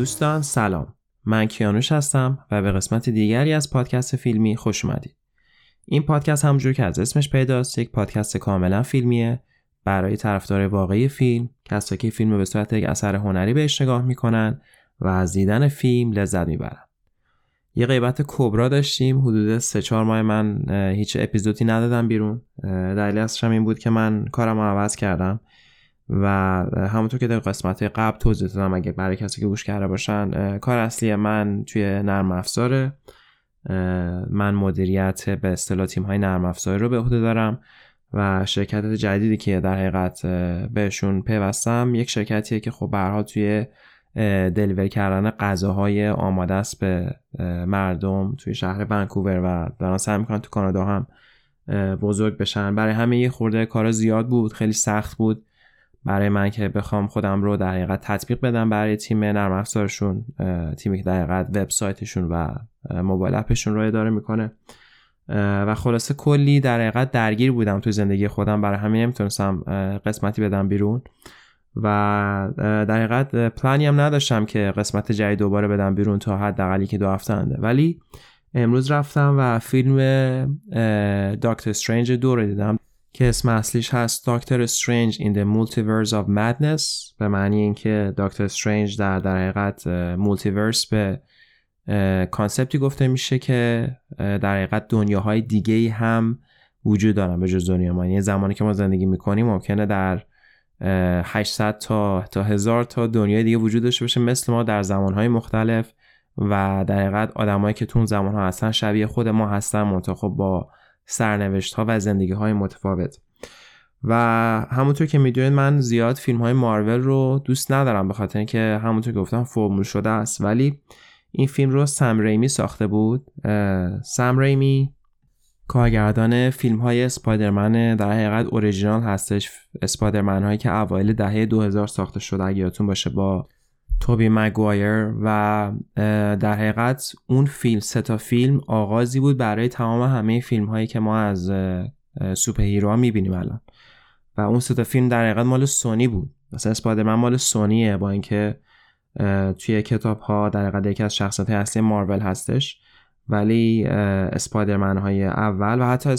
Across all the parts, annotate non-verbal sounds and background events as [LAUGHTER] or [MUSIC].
دوستان سلام. من کیانوش هستم و به قسمت دیگری از پادکست فیلمی خوش اومدید. این پادکست همونجور که از اسمش پیداست یک پادکست کاملا فیلمیه. برای طرفدار واقعی فیلم کسایی که فیلم به صورت یک اثر هنری بهش نگاه می‌کنن و از دیدن فیلم لذت می‌برن. یه غیبت کبرا داشتیم. حدود سه چهار ماه من هیچ اپیزودی ندادم بیرون. دلیل اصلش این بود که من کارم عوض کردم. و همونطور که در قسمت قبل توضیح دادم اگه برای کسی که گوش کرده باشن کار اصلی من توی نرم افزاره. من مدیریت به اصطلاح تیم های نرم افزاری رو به عهده دارم و شرکت جدیدی که در حقیقت بهشون پیوستم یک شرکتیه که خب برها توی دلیوری کردن غذاهای آماده است به مردم توی شهر ونکوور و دارن سعی می‌کنن تو کانادا هم بزرگ بشن. برای همه یه خورده کار زیاد بود خیلی سخت بود. برای من که بخوام خودم رو در حقیقت تطبیق بدم برای تیم نرم افزارشون تیمی که در حقیقت وبسایتشون و موبایل اپشون رو اداره می‌کنه. و خلاصه کلی در حقیقت درگیر بودم تو زندگی خودم. برای همین نمی‌تونستم قسمتی بدم بیرون. و در حقیقت پلانی هم نداشتم که قسمت جدید دوباره بدم بیرون تا حداقلی که دو هفته انده. ولی امروز رفتم و فیلم دکتر استرنج دو رو دیدم. که اسم اصلیش هست دکتر استرنج in the Multiverse of Madness به معنی اینکه دکتر استرنج در در حقیقت multiverse به concept ی گفته میشه که در حقیقت دنیاهای دیگه هم وجود دارن به جز دنیا ما. یعنی زمانی که ما زندگی می‌کنیم ممکنه در 800 تا تا هزار تا دنیای دیگه وجود داشته باشه. مثل ما در زمانهای مختلف و در حقیقت آدمایی که تو اون زمان ها هستن شبیه خود ما هستن. منتخب با سرنوشت ها و زندگی های متفاوت. و همونطور که می‌دونید من زیاد فیلم های مارول رو دوست ندارم به خاطر اینکه همونطور که گفتم فرمول شده است. ولی این فیلم رو سم ریمی ساخته بود. سم ریمی کارگردان فیلم های اسپایدرمن در حقیقت اوریجینال هستش. اسپایدرمن هایی که اوایل دهه 2000 ساخته شده اگه یادتون باشه با توبی مگوایر و در حقیقت اون فیلم سه تا فیلم آغازی بود برای تمام همه فیلم هایی که ما از superhero ها می‌بینیم الان. و اون سه تا فیلم در حقیقت مال سونی بود. مثلا اسپایدرمن مال سونیه با اینکه توی کتاب ها در حقیقت یکی از شخصیت اصلی مارول هستش. ولی اسپایدرمن های اول و حتی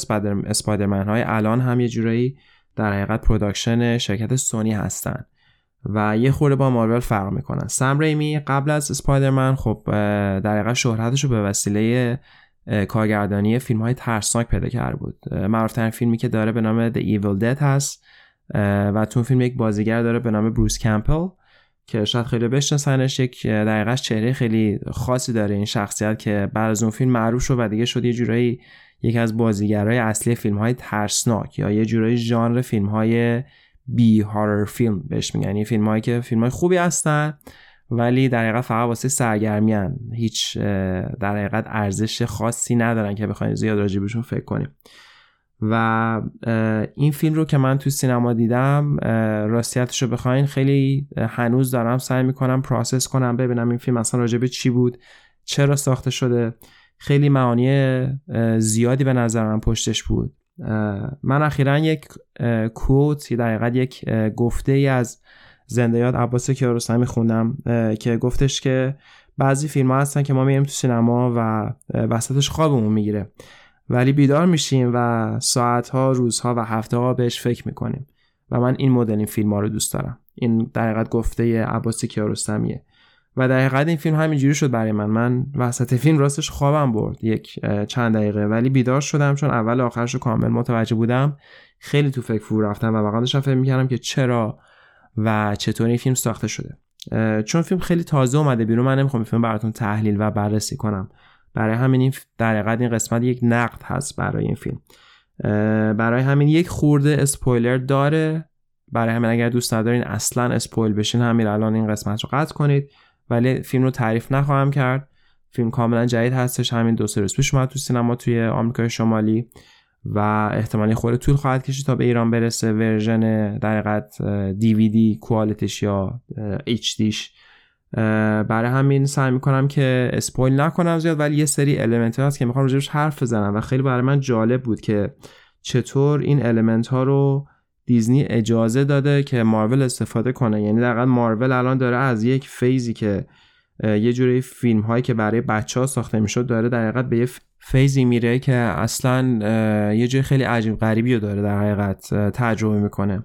اسپایدرمن های الان هم یه جورایی در حقیقت production شرکت سونی هستن. و یه خورده با مارول فرق می‌کنن. سم ریمی قبل از اسپایدرمن خب در حقیقت شهرتش رو به وسیله کارگردانی فیلم های ترسناک پیدا کرده بود. معروفترین فیلمی که داره به نام The Evil Dead هست و تو فیلم یک بازیگر داره به نام بروس کمپل که شاید خیلی بشناسنش. یک دقیقه چهره خیلی خاصی داره این شخصیت که بعد از اون فیلم معروف شد و دیگه شد یه جورایی یکی از بازیگرای اصلی فیلم های ترسناک یا یه جورایی ژانر فیلم های B horror فیلم بهش میگن. این فیلم هایی که فیلم های خوبی هستن ولی در حقیقت فقط واسه سرگرمی هن. هیچ در حقیقت ارزش خاصی ندارن که بخوایم زیاد راجبشون فکر کنیم. و این فیلم رو که من تو سینما دیدم راستیتش رو بخواین خیلی هنوز دارم سعی می‌کنم process کنم ببینم این فیلم اصلا راجبه چی بود چرا ساخته شده. خیلی معانی زیادی به نظر من پشتش بود. من اخیرا یک کوت در حقیقت یک گفته ای از زنده یاد عباس کیارستمی خوندم که گفتش که بعضی فیلم ها هستن که ما میریم تو سینما و وسطش خوابمون می‌گیره. ولی بیدار میشیم و ساعتها روزها و هفته ها بهش فکر می‌کنیم. و من این مدل این فیلم ها رو دوست دارم. این در حقیقت گفته عباس کیارستمیه. و در حقیقت این فیلم همینجوری شد برای من. من وسط فیلم راستش خوابم برد یک چند دقیقه ولی بیدار شدم چون اول آخرش رو کامل متوجه بودم. خیلی تو فکر فرو رفتم و واقعا داشتم فکر می‌کردم که چرا و چطور این فیلم ساخته شده. چون فیلم خیلی تازه اومده بیرون من نمی‌خوام فیلم براتون تحلیل و بررسی کنم. برای همین این در حقیقت این قسمت یک نقد هست برای این فیلم. برای همین یک خورده اسپویلر داره. برای همین اگر دوست ندارین اصلا اسپویل بشین همین الان این قسمت رو قطع کنید. ولی فیلم رو تعریف نخواهم کرد. فیلم کاملا جدید هستش. همین دو سه روز پیش اومد تو سینما توی آمریکای شمالی و احتمالا یه خورده طول خواهد کشید تا به ایران برسه. version در حقیقت DVD quality ش یا HD ش. برای همین سعی می‌کنم که spoil نکنم زیاد ولی یه سری element هست که می‌خوام راجبش حرف بزنم و خیلی برای من جالب بود که چطور این element ها رو دیزنی اجازه داده که مارول استفاده کنه. یعنی در مارول الان داره از یک phase ی که یه جوری فیلم هایی که برای بچه ها ساخته می‌شد داره در حقیقت به یه phase ی میره که اصلا یه جوری خیلی عجیب غریبی رو داره در حقیقت تجربه می‌کنه.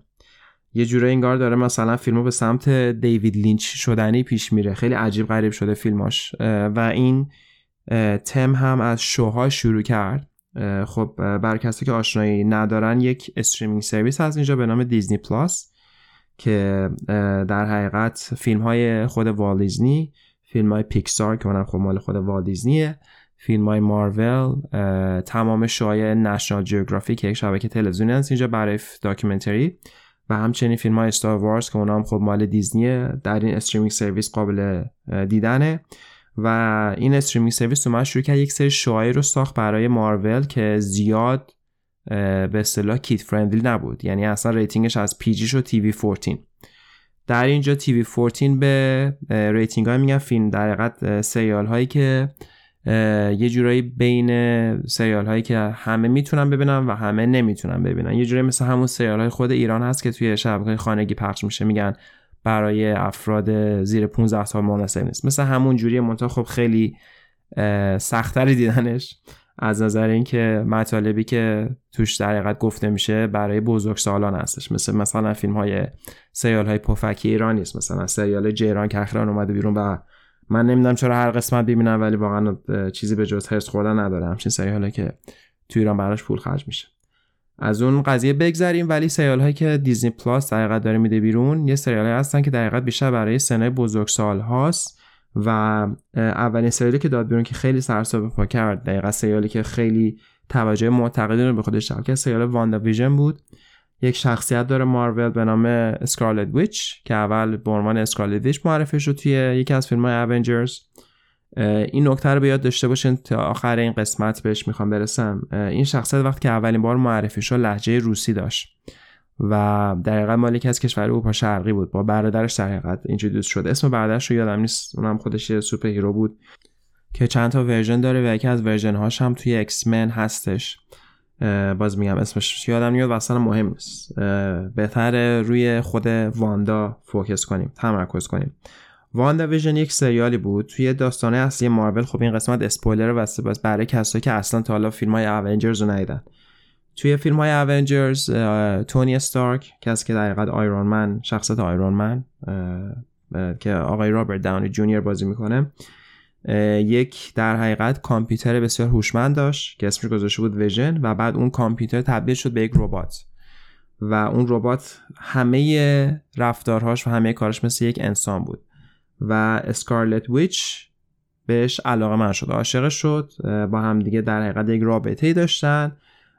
یه جوری انگار داره مثلا فیلمو به سمت دیوید لینچ شدنی پیش میره. خیلی عجیب غریب شده فیلماش. و این تم هم از شوها شروع کرد. خب برای کسایی که آشنایی ندارن یک streaming service هست. اینجا به نام دیزنی پلاس که در حقیقت فیلم های خود والت دیزنی فیلم های پیکسار که اونم خب مال خود والت دیزنیه فیلم های مارول تمام شوهای نشنال جیوگرافی که یک شبکه تلویزیونی هست اینجا برای documentary. و همچنین فیلم های استار وارز که اونام خب مال دیزنیه در این streaming service قابل دیدنه. و این streaming service من شروع کرد یک سری شوهایی رو ساخت برای مارول که زیاد به اصطلاح kid friendly نبود. یعنی اصلا rating ش از PG شد TV 14 در اینجا TV 14 به rating های میگن فیلم. در حقیقت سریال هایی که یه جورایی بین سریال هایی که همه می‌تونن ببینن و همه نمی‌تونن ببینن. یه جورایی مثل همون سریال های خود ایران هست که توی شبکه خانگی پخش میشه. میگن برای افراد زیر 15 سال مناسب نیست. مثل همون جوری منتها خب خیلی سختتری دیدنش. از نظر اینکه مطالبی که توش در حقیقت گفته میشه برای بزرگ سالان هستش. مثل مثلا فیلم های سریال های پفکی ایرانی است. مثلا سریال جیران که اخیرا اومده بیرون و من نمی‌دونم چرا هر قسمت ببینم ولی واقعا چیزی به جز هرس خوردن نداره. همچین سریالی که تو ایران براش پول خرج میشه. از اون قضیه بگذریم ولی سریال هایی که دیزنی پلاس در داره میده بیرون یه سریال هستن که در بیشتر برای سنه بزرگ سال هاست و اولین سریالی که داد بیرون که خیلی سر و صدا به پا کرد دقیقا سریالی که خیلی توجه منتقدین رو به خودش جلب کرد سریال واندا ویژن بود. یک شخصیت داره مارول به نام اسکارلت ویچ که اول به عنوان اسکارلت ویچ معرفی شد توی یکی از فیلم های این نکته رو به یاد داشته باشین تا آخر این قسمت بهش می‌خوام برسم. این شخصیت وقتی که اولین بار معرفی شد لهجه روسی داشت و مال یکی از کشور اروپا شرقی بود. با برادرش در حقیقت introduce شد. اسم برادرش رو یادم نیست. اونم خودش یه superhero بود که چند تا version داره و یکی از version هاش هم توی اکس من هستش باز میگم اسمش یادم میاد و اصلا مهم نیست. بهتر روی خود واندا focus کنیم تمرکز کنیم. واندا ویژن یک سریالی بود. توی داستانه اصلی مارول خب این قسمت اسپویلر واسه باز برای کسایی که اصلا تا حالا فیلم های اونجرز رو ندیدن. توی فیلم های اونجرز تونی استارک کسی که در حقیقت آیرون من شخصیت آیرون من که آقای رابرت داونی جونیور بازی می‌کنه. یک در حقیقت کامپیوتر بسیار هوشمند داشت که اسمش گذاشته بود ویژن و بعد اون کامپیوتر تبدیل شد به یک ربات. و اون ربات همه رفتارهاش و همه کارش مثل یک انسان بود. و اسکارلت ویچ بهش علاقه من شد عاشق شد با هم دیگه در حقیقت یک رابطه ای داشتن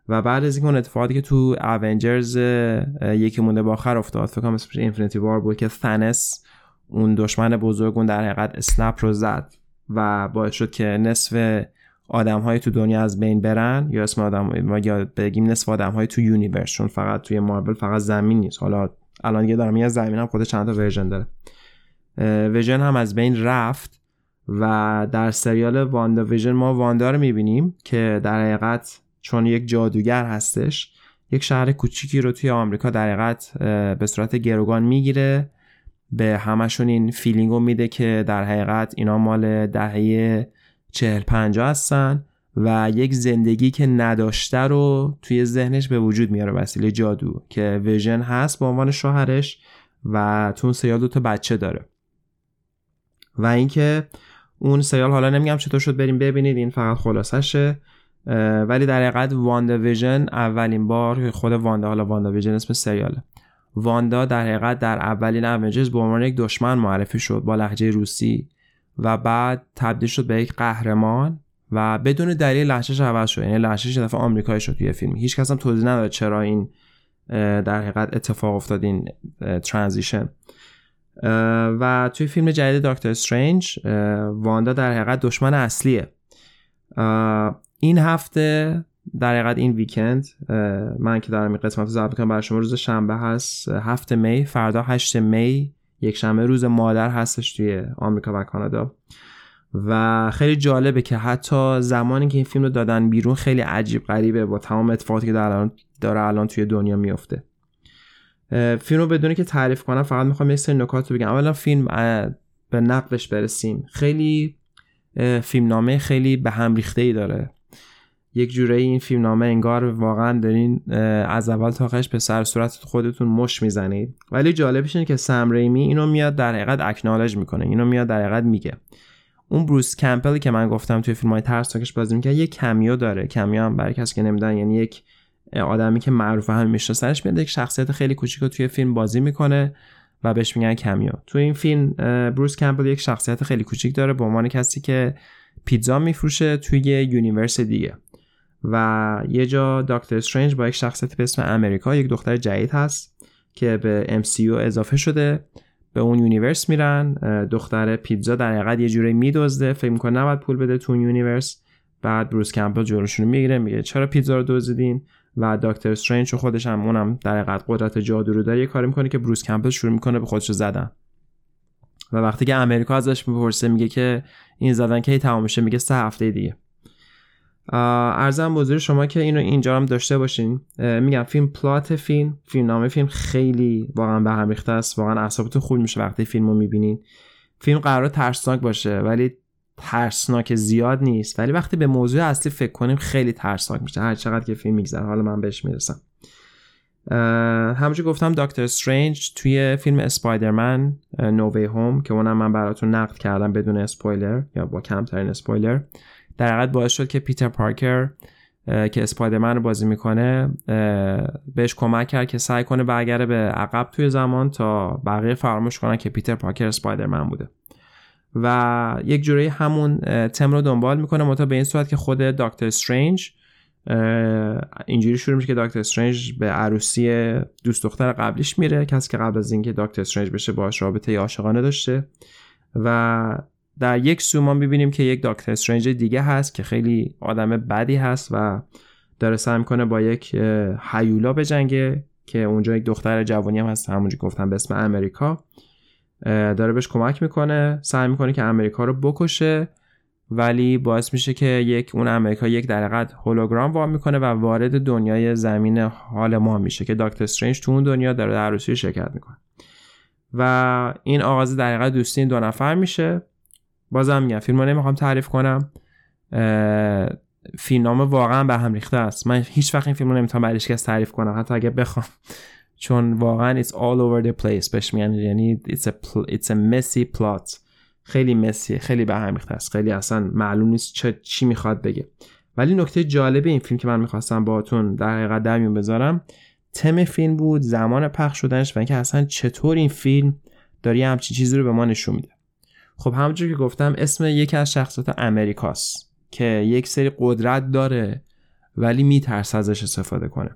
و بعد از اینکه اون اتفاقی که تو اونجرز یکی مونده با آخر افتاد فکر کنم اسمش اینفینیتی وار بود که تانوس اون دشمن بزرگ اون در حقیقت snap رو زد و باعث شد که نصف آدم های تو دنیا از بین برن یا اسم آدم یا بگیم نصف آدم های تو universe چون فقط توی مارول فقط زمین نیست. حالا الان دیگه دارم زمین هم خود چند تا version داره. ویژن هم از بین رفت و در سریال واندا ویژن ما واندا رو می‌بینیم که در حقیقت چون یک جادوگر هستش یک شهر کوچیکی رو توی آمریکا در حقیقت به صورت گروگان می‌گیره. به همشون این feeling رو میده که در حقیقت اینا مال دهه چهل پنجاه هستن و یک زندگی که نداشته رو توی ذهنش به وجود میاره. به وسیله جادو که ویژن هست به عنوان شوهرش و تو اون سریال دو تا بچه داره. و اینکه اون سریال حالا نمیگم چطور شد بریم ببینید این فقط خلاصشه ولی در حقیقت واندا ویژن اولین بار خود واندا حالا واندا ویژن اسم سریاله. واندا در حقیقت در اولین اونجرز به عنوان یک دشمن معرفی شد با لحجه روسی و بعد تبدیل شد به یک قهرمان و بدون دلیل لحشش عوض شد. یعنی لحشش دفعه آمریکایی شد توی فیلم. هیچ کس هم توضیح نداد چرا این در حقیقت اتفاق افتاد این ترانزیشن. و توی فیلم جدید دکتر استرنج واندا در حقیقت دشمن اصلیه. این هفته در حقیقت این ویکند من که دارم این قسمت ضبط می‌کنم برای شما روز شنبه هست هفته می فردا هشت می یک شنبه روز مادر هستش توی آمریکا و کانادا. و خیلی جالبه که حتی زمانی که این فیلم رو دادن بیرون خیلی عجیب غریبه با تمام اتفاقاتی که در داره الان توی دنیا میفته فیلم رو بدونی که تعریف کنم فقط می‌خوام یک سری نکات رو بگم. اولا فیلم به نقدش برسیم. خیلی فیلمنامه خیلی به هم ریخته ای داره. یک جوره این فیلمنامه انگار واقعا دارین از اول تا آخرش به سر صورت خودتون مش می‌زنید. ولی جالبش اینه که سم ریمی اینو میاد در حقیقت اکنالج می‌کنه. اینو میاد در حقیقت میگه. اون بروس کمپلی که من گفتم توی فیلم های ترسناکش بازی می‌کنه یه کمیو داره. کمیو هم برای کسی که نمیدن یعنی یک آدمی که معروفه هم میشناسنش میاد یک شخصیت خیلی کوچیک رو توی فیلم بازی می‌کنه و بهش میگن cameo. تو این فیلم بروس کمپل یک شخصیت خیلی کوچیک داره به عنوان کسی که پیتزا میفروشه توی universe دیگه. و یه جا دکتر استرنج با یک شخصیت به اسم امریکا یک دختر جدید هست که به MCU اضافه شده. به اون universe میرن دختر پیتزا در حقیقت یه جوری میدزده. فکر می‌کنه نباید پول بده تو universe. بعد بروس کمپل جلوشون می‌گیره میگه چرا پیتزا رو دزدیدین؟ و دکتر استرنج و خودش هم اونم در حقیقت قدرت جادو رو داره یه کاری می‌کنه که بروس کمپل شروع می‌کنه به خودش زدن. و وقتی که امریکا ازش می‌پرسه میگه که این زدن کی تمام میشه؟ میگه سه هفته دیگه. ارزم بزرگ شما که اینو اینجا هم داشته باشین. میگم فیلم پلات فیلم فیلم نامه فیلم خیلی واقعا به هم ریخته است. واقعا اعصابتون خوب میشه وقتی فیلمو می‌بینین. فیلم قرار ترسناک باشه ولی ترسناک زیاد نیست. ولی وقتی به موضوع اصلی فکر کنیم خیلی ترسناک میشه. هر چقدر که فیلم میگذره حالا من بهش می‌رسم. همونجور گفتم دکتر استرنج توی فیلم اسپایدرمن نووی هوم که اونم من براتون نقد کردم بدون اسپویلر یا با کمترین اسپویلر. در حقیقت باعث شد که پیتر پارکر که اسپایدرمن رو بازی می‌کنه بهش کمک کرد که سعی کنه برگره به عقب توی زمان تا بقیه فراموش کنن که پیتر پارکر اسپایدرمن بوده. و یک جوری همون تم رو دنبال می‌کنه متا به این صورت که خود دکتر استرنج اینجوری شروع میشه که دکتر استرنج به عروسی دوست دختر قبلیش میره کسی که قبل از اینکه دکتر استرنج بشه باش رابطه عاشقانه داشته و در یک سو ما می‌بینیم که یک دکتر استرنج دیگه هست که خیلی آدم بدی هست و داره سعی می‌کنه با یک هیولا بجنگه که اونجا یک دختر جوانی هم هست همونجا گفتم به اسم امریکا. داره بهش کمک می‌کنه سعی می‌کنه که امریکا رو بکشه ولی باعث میشه که یک اون امریکا یک در حقیقت هولوگرام وام می‌کنه و وارد دنیای زمین حال ما میشه که دکتر استرنج تو اون دنیا در عروسی شرکت می‌کنه. و این آغاز در حقیقت دوستی این دو نفر میشه. بازم میگم فیلم رو نمی‌خوام تعریف کنم. فیلم واقعا به هم ریخته است. من هیچ وقت این فیلم رو نمی‌تونم برایش کس تعریف کنم. حتی اگه بخوام. چون واقعا it's all over the place. بهش میگن یعنی it's a, it's a messy plot. خیلی مسی خیلی به هم ریخته است. خیلی اصلا معلوم نیست چه چی می‌خواد بگه. ولی نکته جالب این فیلم که من می‌خواستم باهاتون در حقیقت در بذارم تم فیلم بود زمان پخش شدنش و اینکه اصلا چطور این فیلم داری همچین چیزی رو به ما نشون میده. خب همونجور که گفتم اسم یکی از شخصیت امریکاست که یک سری قدرت داره ولی میترسه ازش استفاده کنه.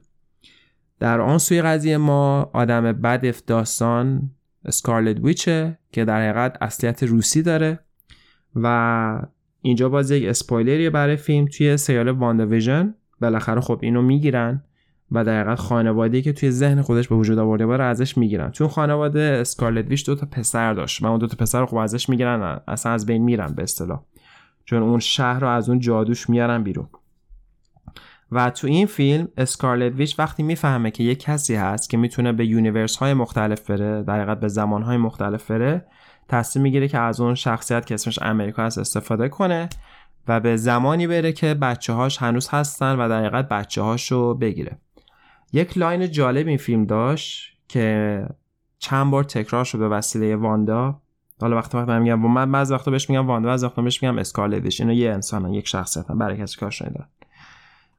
در آن سوی قضیه ما آدم بد داستان سکارلت ویچه که در حقیقت اصلیت روسی داره و اینجا باز یک اسپویلریه برای فیلم توی سریال واندا ویژن بالاخره خب اینو می‌گیرن و در حقیقت خانواده که توی ذهن خودش به وجود آورده باره ازش می‌گیرن. چون خانواده اسکارلت ویچ دو تا پسر داشت. و اون دو تا پسر رو خب ازش می‌گیرن اصلا از بین میرن به اصطلاح. چون اون شهر رو از اون جادوش میارن بیرون. و تو این فیلم اسکارلت ویچ وقتی می‌فهمه که یه کسی هست که می‌تونه به universe های مختلف بره در حقیقت به زمان های مختلف بره تصمیم می‌گیره که از اون شخصیت که اسمش امریکا هست استفاده کنه و به زمانی بره که بچه هاش هنوز هستن و در حقیقت بچه هاشو بگیره. یک line جالب این فیلم داشت که چند بار تکرار شد به وسیله واندا. حالا وقتی من میگم من بعضی وقتا بهش میگم واندا بعضی وقتا بهش میگم اسکارلت ویچ. اینا یه انسانن یک شخصیتن برای کسی کارش ندارن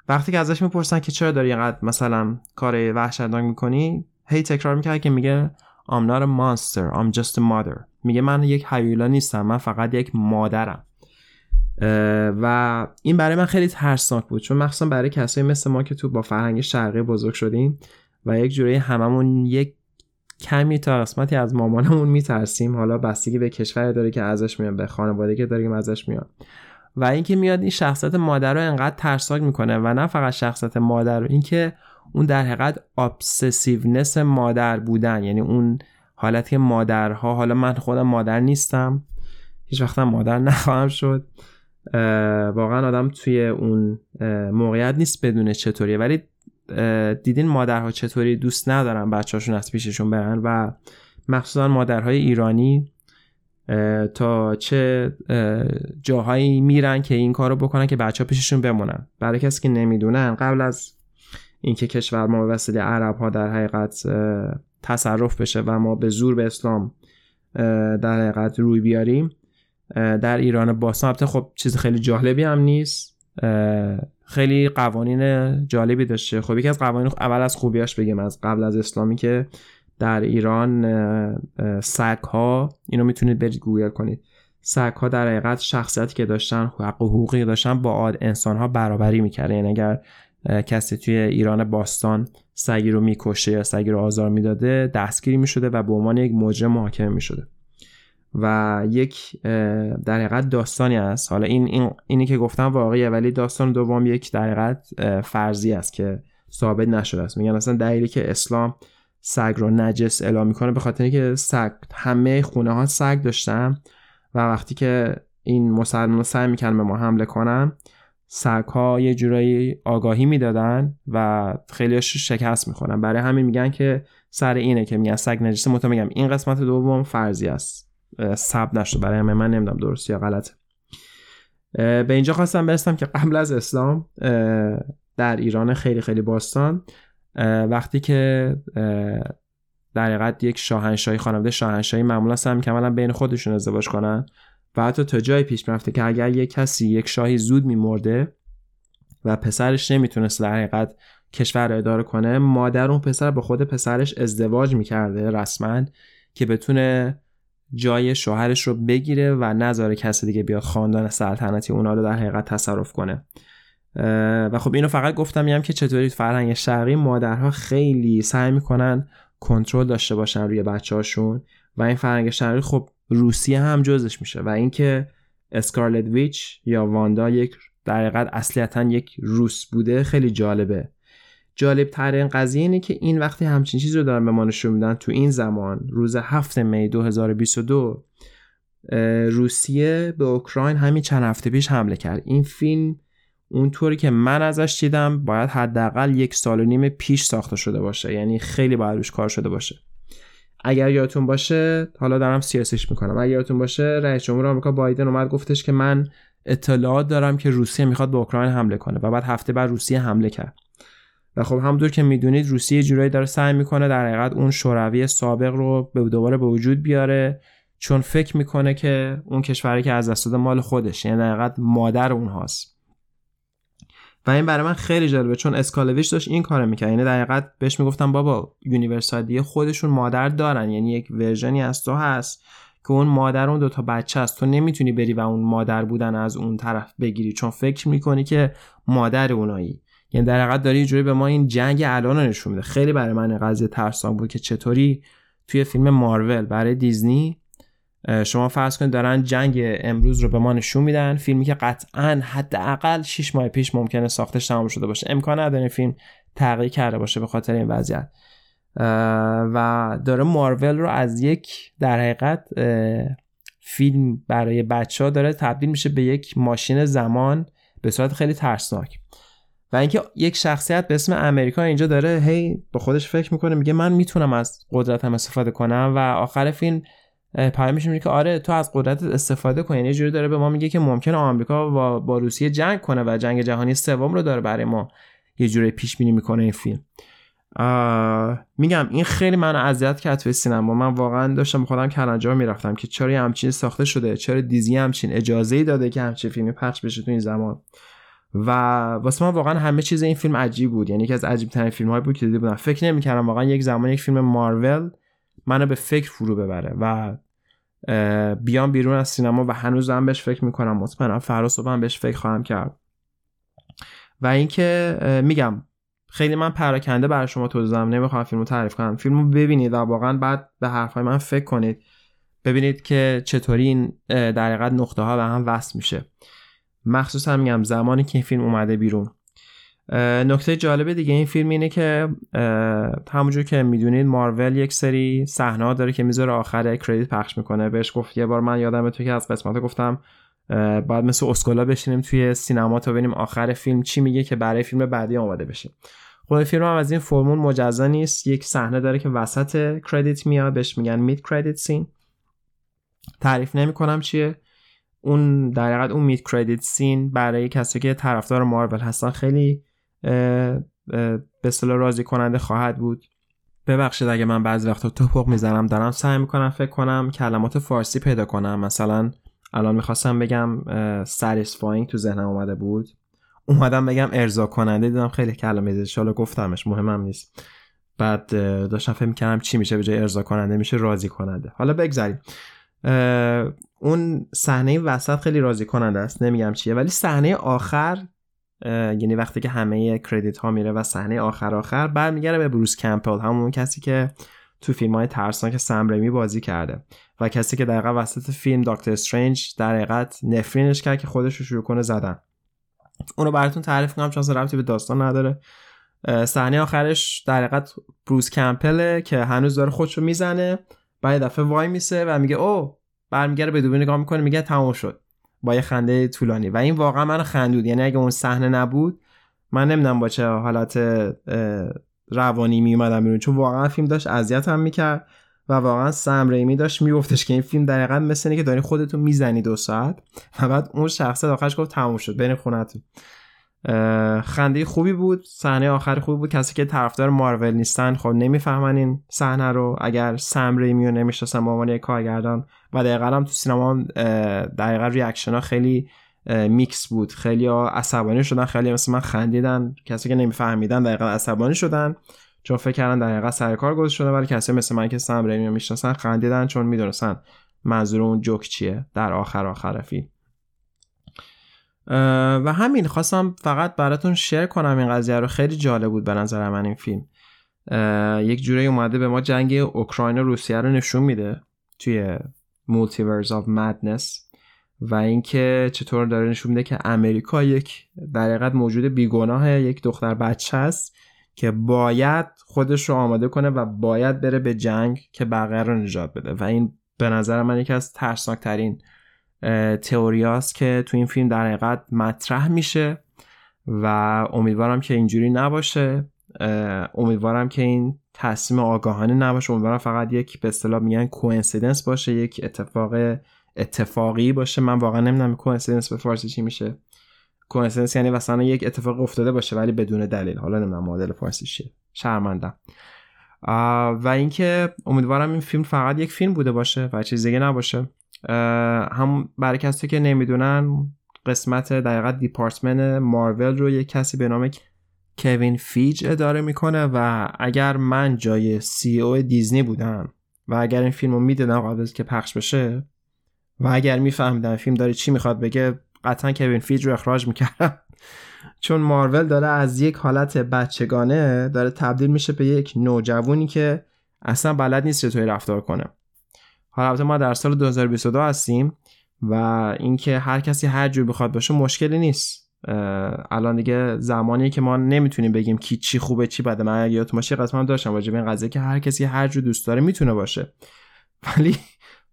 وقتی که ازش می‌پرسن که چرا داری اینقدر مثلا کار وحشتناک می‌کنی هی تکرار می‌کرد که میگه I'm not a monster I'm just a mother. میگه من یک حیولا نیستم من فقط یک مادرم. و این برای من خیلی ترسناک بود چون مخصوصا برای کسایی مثل ما که تو با فرهنگ شرقی بزرگ شدیم و یک جوری هممون یک کمی تا قسمتی از مامانمون میترسیم. حالا بستگی به کشور داره که ازش میاد به خانواده که داریم ازش میاد. و اینکه میاد این شخصیت مادر رو انقدر ترسناک می‌کنه و نه فقط شخصیت مادر رو اینکه اون در حقیقت ابسسیونس مادر بودن. یعنی اون حالت که مادرها حالا من خودم مادر نیستم. هیچ وقتم مادر نخواهم شد. واقعا آدم توی اون موقعیت نیست بدونه چطوریه. ولی دیدین مادرها چطوری؟ دوست ندارن بچهاشون از پیششون برن و مخصوصا مادرهای ایرانی تا چه جاهایی میرن که این کارو بکنن که بچه ها پیششون بمونن. برای کسی که نمی‌دونن قبل از اینکه کشور ما به وسیله عرب ها در حقیقت تصرف بشه و ما به زور به اسلام در حقیقت روی بیاریم در ایران باستان. خب چیز خیلی جالبی هم نیست. خیلی قوانین جالبی داشته. خب یکی از قوانین اول از خوبیاش بگیم از قبل از اسلامی که در ایران سگ ها اینو می‌تونید برید گوگل کنید. سگ ها در حقیقت شخصیتی که داشتن حق و حقوقی داشتن با انسان ها برابری می‌کرده یعنی اگر کسی توی ایران باستان سگی رو می‌کشه یا سگی رو آزار می‌داده دستگیری می‌شده و به عنوان یک مجرم محاکمه می‌شده. و یک در حقیقت داستانی است حالا این, این اینی که گفتم واقعیه ولی داستان دوم یک در حقیقت فرضی است که ثابت نشده است. میگن اصلا دلیلی که اسلام سگ رو نجس اعلام می‌کنه به خاطر اینکه سگ همه خونه ها سگ داشتن و وقتی که این مسلمان سعی می‌کنن به ما حمله کنن سگ ها یه جورایی آگاهی می‌دادن و خیلی شکست می‌خورن. برای همین میگن که سر اینه که میگن سگ نجسه. متو میگم این قسمت دوم فرضی است. سب نشد برای همه من نمی‌دونم درست یا غلطه. به اینجا خواستم برسم که قبل از اسلام در ایران خیلی خیلی باستان وقتی که در حقیقت یک شاهنشاهی خانواده شاهنشاهی معمولا سعی می‌کنن بین خودشون ازدواج کنن و حتی تا جای پیش می‌رفته که اگر یک کسی یک شاهی زود میمرده و پسرش نمی‌تونست در حقیقت کشور رو اداره کنه مادر اون پسر با خود پسرش ازدواج می‌کرده رسما که بتونه جای شوهرش رو بگیره و نذاره کسی دیگه بیاد خاندان سلطنتی اونا رو در حقیقت تصرف کنه. و خب اینو فقط گفتم میگم که چطوری فرهنگ شرقی مادرها خیلی سعی می‌کنن کنترل داشته باشن روی بچه‌هاشون و این فرهنگ شرقی خب روسیه هم جزش میشه و اینکه اسکارلت ویچ یا واندا یک در حقیقت اصلیتا یک روس بوده خیلی جالبه. جالب ترین قضیه اینه که این وقتی همچین چیزی رو دارن به ما نشون میدن تو این زمان روز 7 می 2022 روسیه به اوکراین همین چند هفته پیش حمله کرد. این فیلم اونطوری که من ازش دیدم باید حداقل یک سال و نیم پیش ساخته شده باشه. یعنی خیلی باید روش کار شده باشه. اگر یادتون باشه حالا دارم سیاسیش می‌کنم. اگر یادتون باشه رئیس جمهور آمریکا بایدن اومد گفتش که من اطلاعات دارم که روسیه می‌خواد به اوکراین حمله کنه و بعد هفته بعد روسیه حمله کرد. و خب همونطور که می‌دونید روسیه جورایی داره سعی می‌کنه در حقیقت اون شوروی سابق رو به دوباره به وجود بیاره چون فکر می‌کنه که اون کشوری که از دست مال خودش یعنی در حقیقت مادر اونهاست. و این برای من خیلی جالبه چون اسکارلت ویچ داشت این کارو می‌کرد. یعنی در حقیقت بهش می‌گفتم بابا universe ای دیگه خودشون مادر دارن یعنی یک version ی از تو هست که اون مادر اون دوتا بچه است تو نمی‌تونی بری و اون مادر بودن از اون طرف بگیری چون فکر می‌کنی که مادر اونایی. یعنی در حقیقت داره اینجوری به ما این جنگ الان نشون میده. خیلی برای من قضیه ترسان بود که چطوری توی فیلم مارول برای دیزنی شما فرض کنید دارن جنگ امروز رو به ما نشون میدن. فیلمی که قطعا حداقل 6 ماه پیش ممکنه ساختش تمام شده باشه. امکان نداره فیلم تغییر کرده باشه به خاطر این وضعیت. و داره مارول رو از یک در حقیقت فیلم برای بچه ها داره تبدیل میشه به یک ماشین زمان به صورت خیلی ترسناک. و اینکه یک شخصیت به اسم امریکا اینجا داره هی با خودش فکر می‌کنه میگه من می‌تونم از قدرتم استفاده کنم و آخر فیلم پیامش میگه که آره تو از قدرت استفاده کن. یعنی جوری داره به ما میگه که ممکنه آمریکا با, با روسیه جنگ کنه و جنگ جهانی سوم رو داره برای ما یه جوری پیش بینی می‌کنه این فیلم. میگم این خیلی منو اذیت کرد توی سینما. من واقعا داشتم خودم کلنجار می‌رفتم که چرا همچین ساخته شده؟ چرا دیزی همچین اجازه ای داده که همچین فیلمی پخش بشه تو این زمان؟ و واسه من واقعا همه چیز این فیلم عجیب بود. یعنی یکی از عجیب ترین فیلم هایی بود که دیده بودم. فکر نمی‌کردم واقعا یک زمان یک فیلم مارول منو به فکر فرو ببره و بیام بیرون از سینما و هنوز هم بهش فکر می‌کنم. مطمئنم فردا هم بهش فکر خواهم کرد. و اینکه میگم خیلی من پراکنده برای شما توضیح دادم نمی‌خوام فیلمو تعریف کنم. فیلمو ببینید و واقعا بعد به حرفای من فکر کنید. ببینید که چطوری این در حقیقت نقطه ها به هم وصل میشه. مخصوصا میگم زمانی که این فیلم اومده بیرون. نکته جالب دیگه این فیلم اینه که همونجور که می‌دونید مارول یک سری صحنه داره که می‌ذاره آخر کردیت پخش می‌کنه. بهش گفت یه بار من یادم تو که از قسمت گفتم باید مثل اسکولا بشینیم توی سینما تا ببینیم آخر فیلم چی میگه که برای فیلم بعدی آماده بشه خود فیلم هم از این فرمول مجزا نیست. یک صحنه داره که وسط کردیت میاد بهش میگن مید کردیت سین تعریف نمی کنم چیه. اون در اون میت کردیت سین برای کسی که طرفدار مارول هستن خیلی به اصطلاح راضی کننده خواهد بود. ببخشید اگه من بعضی وقتا توپق می‌زنم دارم سعی می‌کنم فکر کنم کلمات فارسی پیدا کنم. مثلا الان می‌خواستم بگم سریسفاینگ تو ذهنم اومده بود. اومدم بگم ارضا کننده دیدم خیلی کلمه ان گفتمش مهمم نیست. بعد داشتم فکر می‌کردم چی میشه به جای ارضا کننده میشه راضی کننده. حالا بگذاریم اون صحنه وسط خیلی راضی کننده است. نمیگم چیه ولی صحنه آخر یعنی وقتی که همه کردیت ها میره و صحنه آخر آخر برمیگره به بروس کمپل همون کسی که تو فیلم های ترسناک سم بازی کرده. و کسی که دقیقا وسط فیلم دکتر استرنج در حقیقت نفرینش کرد که خودش رو شروع کنه زدن. اونو براتون تعریف کنم چون ربطی به داستان نداره. صحنه آخرش در حقیقت بروس کمپله که هنوز داره خودشو می‌زنه بعد دفعه وای میسه و میگه او برمیگره به دوربین نگاه می‌کنه میگه تمام شد. با یه خنده طولانی. و این واقعا من خندود. یعنی اگه اون صحنه نبود من نمی‌دونم با چه حالت روانی میومدم بیرون. چون واقعا فیلم داشت اذیتم می‌کرد و واقعا سم ریمی داشت میگفتش که این فیلم در حقیقت مثل اینه که داری خودتون می‌زنی دو ساعت. و بعد اون شخص آخرش گفت تموم شد. برین خونتون خنده خوبی بود. صحنه آخر خوبی بود. کسی که طرفدار مارول نیستن خب نمی‌فهمن این صحنه رو. اگر سم ریمی رو نمی‌شناسن به عنوان یک کارگردان. و دقیقا هم تو سینما دقیقا reaction ها خیلی میکس بود. خیلی عصبانی شدن. خیلی مثل من خندیدن. کسی که نمیفهمیدن دقیقا عصبانی شدن. چون فکر کردن دقیقا سر کار گذاشته شده ولی کسی مثل من که سم ریمی رو می‌شناسن خندیدن. چون می‌دونستن منظور اون جوک چیه در آخر آخر فیلم. و همین خواستم فقط براتون share کنم این قضیه رو. خیلی جالب بود به نظر من این فیلم. یک جوری اومده به ما جنگ اوکراین و روسیه رو نشون میده توی Multiverse of Madness و اینکه چطور داره نشون میده که امریکا یک در حقیقت موجود بیگناه یک دختر بچه است که باید خودش رو آماده کنه و باید بره به جنگ که بقیه رو نجات بده. و این به نظر من یکی از ترسناکترین تئوریاست که تو این فیلم در حقیقت مطرح میشه و امیدوارم که اینجوری نباشه. امیدوارم که این تصمیم آگاهانه نباشه. امیدوارم فقط یک به اصطلاح میگن کوئنسیدنس باشه یک اتفاق اتفاقی باشه. من واقعا نمی‌دونم کوئنسیدنس به فارسی چی میشه. کوئنسیدنس یعنی مثلا یک اتفاق افتاده باشه ولی بدون دلیل. حالا نمی‌دونم مدل فارسی چیه. شرمندم. و اینکه امیدوارم این فیلم فقط یک فیلم بوده باشه و چیز دیگه نباشه. هم برای کسی که نمی‌دونن قسمت دقیقا دیپارتمن مارول رو یک کسی به نام کوین فیج اداره می‌کنه و اگر من جای CEO دیزنی بودم و اگر این فیلم رو می‌دیدم قبل که پخش بشه و اگر میفهمیدم فیلم داره چی می‌خواد بگه قطعا کوین فیج رو اخراج می‌کردم. [LAUGHS] چون مارول داره از یک حالت بچگانه داره تبدیل میشه به یک نوجوانی که اصلا بلد نیست چطوری رفتار کنه. حالا البته ما در سال 2022 هستیم و اینکه هر کسی هر جور بخواد باشه مشکلی نیست. الان دیگه زمانیه که ما نمی‌تونیم بگیم کی چی خوبه چی بده. من یادتون باشه قسمت داشتم راجع به این قضیه که هر کسی هر جور دوست داره می‌تونه باشه. [LAUGHS] ولی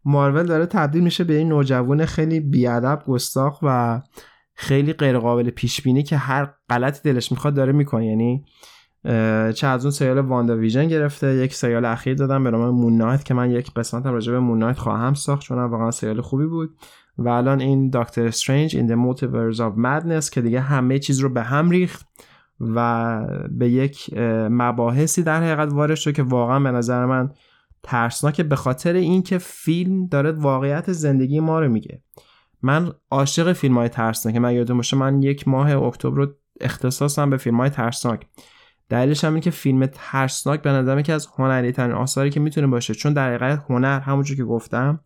مارول داره تبدیل میشه به این نوجوان خیلی بیادب گستاخ و خیلی غیر قابل پیش بینی که هر غلطی دلش می‌خواد داره می‌کنه. یعنی چه از اون سریال واندا ویژن گرفته. یک سریال اخیر دادم به نام مون که من یک قسمت هم راجع به مون خواهم ساخت چون واقعا سریال خوبی بود. و الان این دکتر استرنج این The Multiverse of Madness که دیگه همه چیز رو به هم ریخت و به یک مباحثی در حقیقت وارد شد که واقعا به نظر من ترسناکه به خاطر اینکه فیلم داره واقعیت زندگی ما رو میگه. من عاشق فیلم های ترسناک من یادم باشه من یک ماه اکتبر رو اختصاصم به فیلم های ترسناک. دلیلش هم اینه که فیلم ترسناک به نظرم که از هنری ترین آثاری که می‌تونه باشه. چون در حقیقت هنر همونجور که گفتم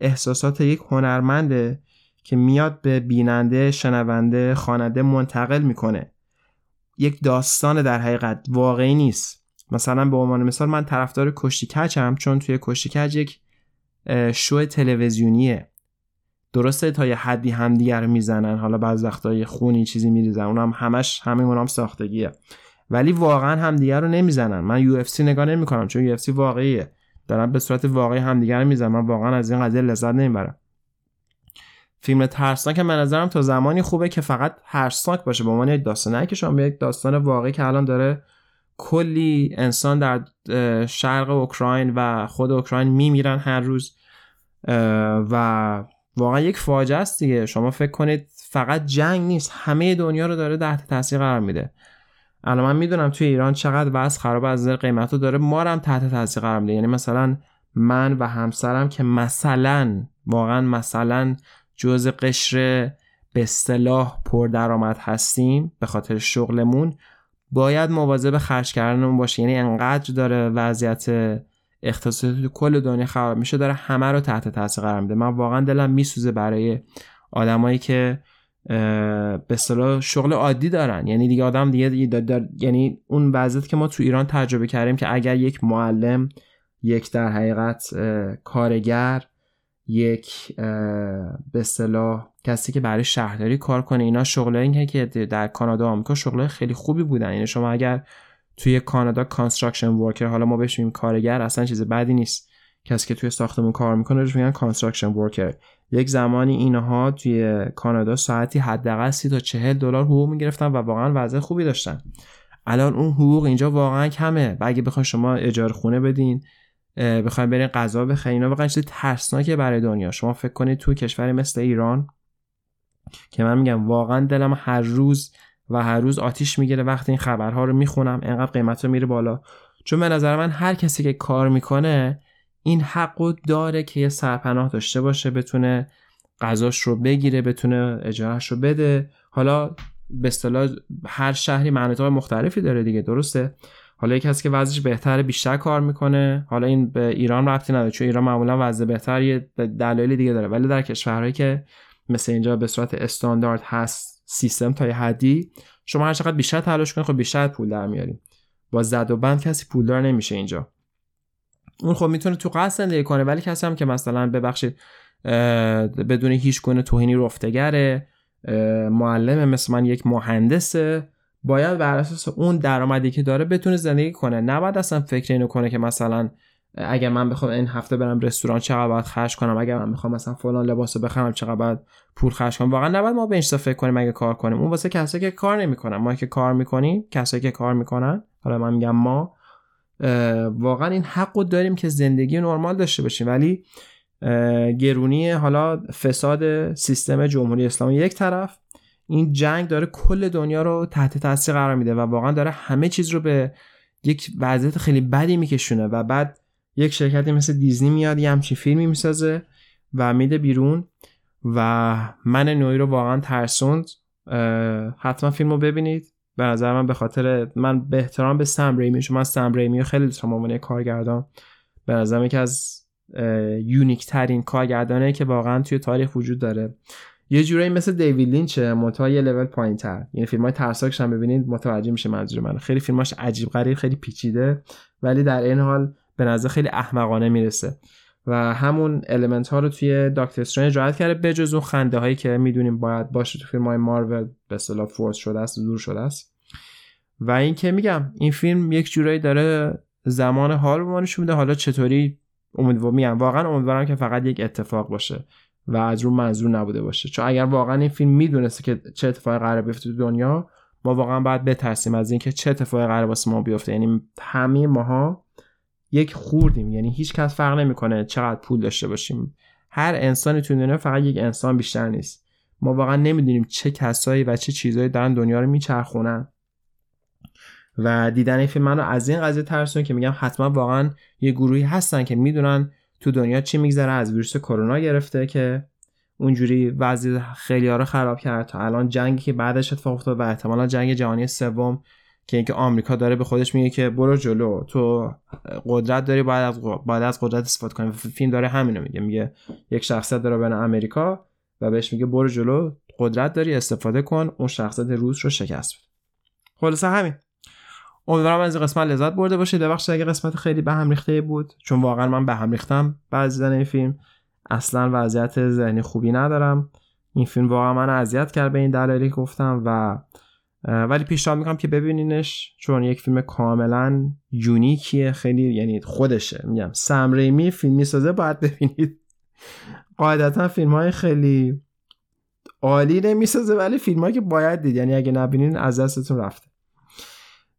احساسات یک هنرمنده که میاد به بیننده شنونده خواننده منتقل می‌کنه. یک داستان در حقیقت واقعی نیست. مثلا به عنوان مثال من طرفدار کشتی کچم چون توی کشتی کج یک شو تلویزیونیه. درسته تا یه حدی همدیگه رو می‌زنن حالا بعض وقتا یه خونی چیزی میریزن اونم همش همین اونم ساختگیه. ولی واقعا همدیگه رو نمی‌زنن. من یو اف سی نگاه نمی‌کنم چون یو اف سی واقعیه. دارن به صورت واقعی همدیگه رو می‌زنن من واقعا از این قضیه لذت نمی‌برم. فیلم ترسناک من نظرم تا زمانی خوبه که فقط ترسناک باشه. به عنوان یک داستان. که شما یک داستان واقعی که الان داره کلی انسان در شرق اوکراین و خود اوکراین میمیرن هر روز و واقعا یک فاجعه است دیگه. شما فکر کنید فقط جنگ نیست. همه دنیا رو داره تحت تاثیر قرار میده. الان من می‌دونم توی ایران چقدر وضع خراب از نظر قیمت رو داره. ما هم تحت تاثیر قرار میده. یعنی مثلا من و همسرم که مثلا واقعا مثلا جز قشر به اصطلاح پردرآمد هستیم به خاطر شغلمون باید مواظب خرج کردنمون باشه. یعنی انقدر داره وضعیت اقتصادی کل دنیا خراب میشه داره همه رو تحت تاثیر قرار میده. من واقعا دلم میسوزه برای آدمایی که به اصطلاح شغل عادی دارن. یعنی دیگه آدم دیگه دار... یعنی اون وضعیت که ما تو ایران تجربه کردیم که اگر یک معلم یک در حقیقت کارگر یک به اصطلاح کسی که برای شهرداری کار کنه اینا شغلایی که در کانادا و آمریکا شغلای خیلی خوبی بودن. یعنی شما اگر توی کانادا construction worker حالا ما بهش میگیم کارگر اصلا چیز بدی نیست. کسی که توی ساختمون کار می‌کنه روش میگن construction worker یک زمانی اینها توی کانادا ساعتی حداقل 30 تا 40 دلار حقوق می‌گرفتن و واقعا وضع خوبی داشتن. الان اون حقوق اینجا واقعا کمه. و اگه بخواید شما اجاره خونه بدین بخواید برین غذا بخرین اینا واقعا چیز ترسناکه برای دنیا. شما فکر کنید تو کشوری مثل ایران که من میگم واقعا دلم هر روز و هر روز آتیش می‌گیره وقتی این خبرها رو می‌خونم انقدر قیمت رو میره بالا. چون به نظر من هر کسی که کار می‌کنه این حق داره که یه سرپناه داشته باشه بتونه غذاش رو بگیره بتونه اجارهش رو بده. حالا به اصطلاح هر شهری مناطق مختلفی داره دیگه درسته؟ حالا یکی کسی که وضعش بهتره بیشتر کار می‌کنه. حالا این به ایران ربطی نداره چون ایران معمولا وضع بهتر یه دلایل دیگه داره. ولی در کشورهایی که مثل اینجا به صورت استاندارد هست سیستم تا یه حدی شما هر چقدر بیشتر تلاش کنید خب بیشتر پول در میاریم با زد و بند کسی پولدار نمیشه اینجا. اون خب می‌تونه تو قصد زندگی کنه ولی کسی هم که مثلا ببخشید بدون هیچ گونه توهینی رفتگره معلم مثل من یک مهندسه باید بر اساس اون درآمدی که داره بتونه زندگی کنه. نباید اصلا فکر اینو کنه که مثلا اگر من بخوام این هفته برم رستوران چقدر باید خرج کنم؟ اگر من می‌خوام مثلا فلان لباسو بخرم چقدر باید پول خرج کنم؟ واقعا نباید ما به این فکر کنیم اگه کار کنیم. اون واسه کسایی که کار نمی‌کنن. ما که کار می‌کنیم کسایی که کار می‌کنن حالا من میگم ما واقعا این حقو داریم که زندگی نرمال داشته باشیم. ولی گرونی حالا فساد سیستم جمهوری اسلامی یک طرف این جنگ داره کل دنیا رو تحت تاثیر قرار میده و واقعا داره همه چیز رو به یک وضعیت خیلی بدی میکشونه و بعد یک شرکتی مثل دیزنی میاد یه همچین فیلمی می‌سازه و میده بیرون و من نوعی رو واقعا ترسوند. حتما فیلم رو ببینید. به نظر من به خاطر من به احترام به سم ریمی چون من سم ریمی خیلی دوست دارم کارگردان. به نظرم یکی از unique ترین کارگردانه که واقعا توی تاریخ وجود داره. یه جورایی مثل دیوید لینچه منتها یه لول پایین تر یعنی فیلم های ترسناکش هم ببینید متوجه میشه منظور من. خیلی فیلماش عجیب غریب خیلی پیچیده ولی در این حال به نظر خیلی احمقانه می‌رسه. و همون element ها رو توی Doctor Strange رعایت کرده بجز اون خنده هایی که می‌دونیم باید باشه تو فیلم های مارول به اصطلاح force شده است دور شده است. و این که میگم این فیلم یک جورایی داره زمان حال رو نشون میده حالا چطوری امیدوار میگم واقعا امیدوارم که فقط یک اتفاق باشه و از رو منظور نبوده باشه. چون اگر واقعا این فیلم می‌دونسته که چه اتفاقی قرار بیفته تو دنیا ما واقعا باید بترسیم از اینکه چه اتفاقی قرار واسه ما بیفته. یعنی همه ماها یک خوردیم. یعنی هیچ کس فرق نمی‌کنه چقدر پول داشته باشیم. هر انسانی تو دنیا فقط یک انسان بیشتر نیست. ما واقعا نمی‌دونیم چه کسایی و چه چیزهایی دارن دنیا رو میچرخونن. و دیدن این فیلم منو از این قضیه ترسون که میگم حتما واقعا یه گروهی هستن که می‌دونن تو دنیا چی میگذره. از ویروس کرونا گرفته که اونجوری وضعیت خیلی رو خراب کرد تا الان جنگی که بعدش اتفاق افتاد و احتمالا جنگ جهانی سوم که اینکه آمریکا داره به خودش میگه که برو جلو تو قدرت داری باید از باید از قدرت استفاده کنی. فیلم داره همینو میگه میگه یک شخصیت داره به امریکا و بهش میگه برو جلو قدرت داری استفاده کن اون شخصیت روس رو شکست بده. خلاصه همین. امیدوارم از این قسمت لذت برده باشید. ببخشید اگه قسمت خیلی به هم ریخته بود چون واقعا من به هم ریختم بعد دیدن این فیلم. اصلا وضعیت ذهنی خوبی ندارم. این فیلم واقعا من اذیت کرد به این دلایلی گفتم و ولی پیشنهاد می‌کنم که ببینینش چون یک فیلم کاملا یونیکیه خیلی یعنی خودشه. میگم سم ریمی فیلم می‌سازه باید ببینید. قاعدتا فیلم های خیلی عالی نمی‌سازه ولی فیلم هایی که باید دید. یعنی اگه نبینین از دستتون رفته.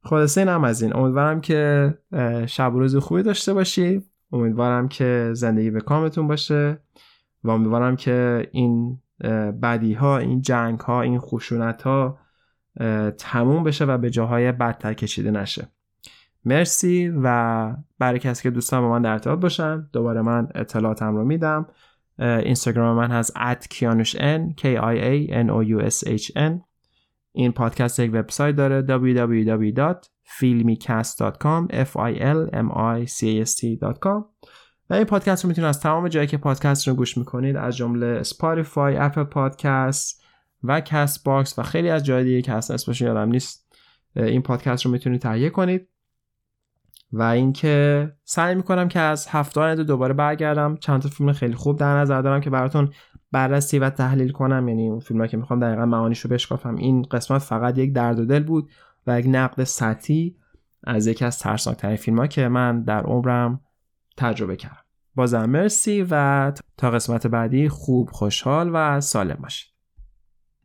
خلاصه این هم از این. امیدوارم که شب و روز خوبی داشته باشی. امیدوارم که زندگی به کامتون باشه. و امیدوارم که این بدی ها این جنگ ها این خشونت ها تموم بشه و به جاهای بدتر کشیده نشه. مرسی و برای کسی که دوستان با من در ارتباط باشن دوباره من اطلاعاتم رو میدم. اینستاگرام من هست @kianusn k i a n o u s h n. این پادکست یک وبسایت داره www.filmicast.com f i l m i c a s t.com و این پادکست رو می‌تونید از تمام جایی که پادکست رو گوش می‌کنید از جمله Spotify، Apple Podcast و Castbox و خیلی از جای دیگه که هست اسمش یادم نیست. این پادکست رو می‌تونید تهیه کنید. و اینکه سعی می‌کنم که از هفته آینده دوباره برگردم. چند تا فیلم خیلی خوب در نظر دارم که براتون بررسی و تحلیل کنم. یعنی اون فیلم که می‌خوام دقیقا معانیش رو بشکافم. این قسمت فقط یک درد و دل بود و یک نقد سطحی از یکی از ترسناکترین فیلم که من در عمرم تجربه کردم. بازم مرسی و تا قسمت بعدی خوب خوشحال و سالم باشید.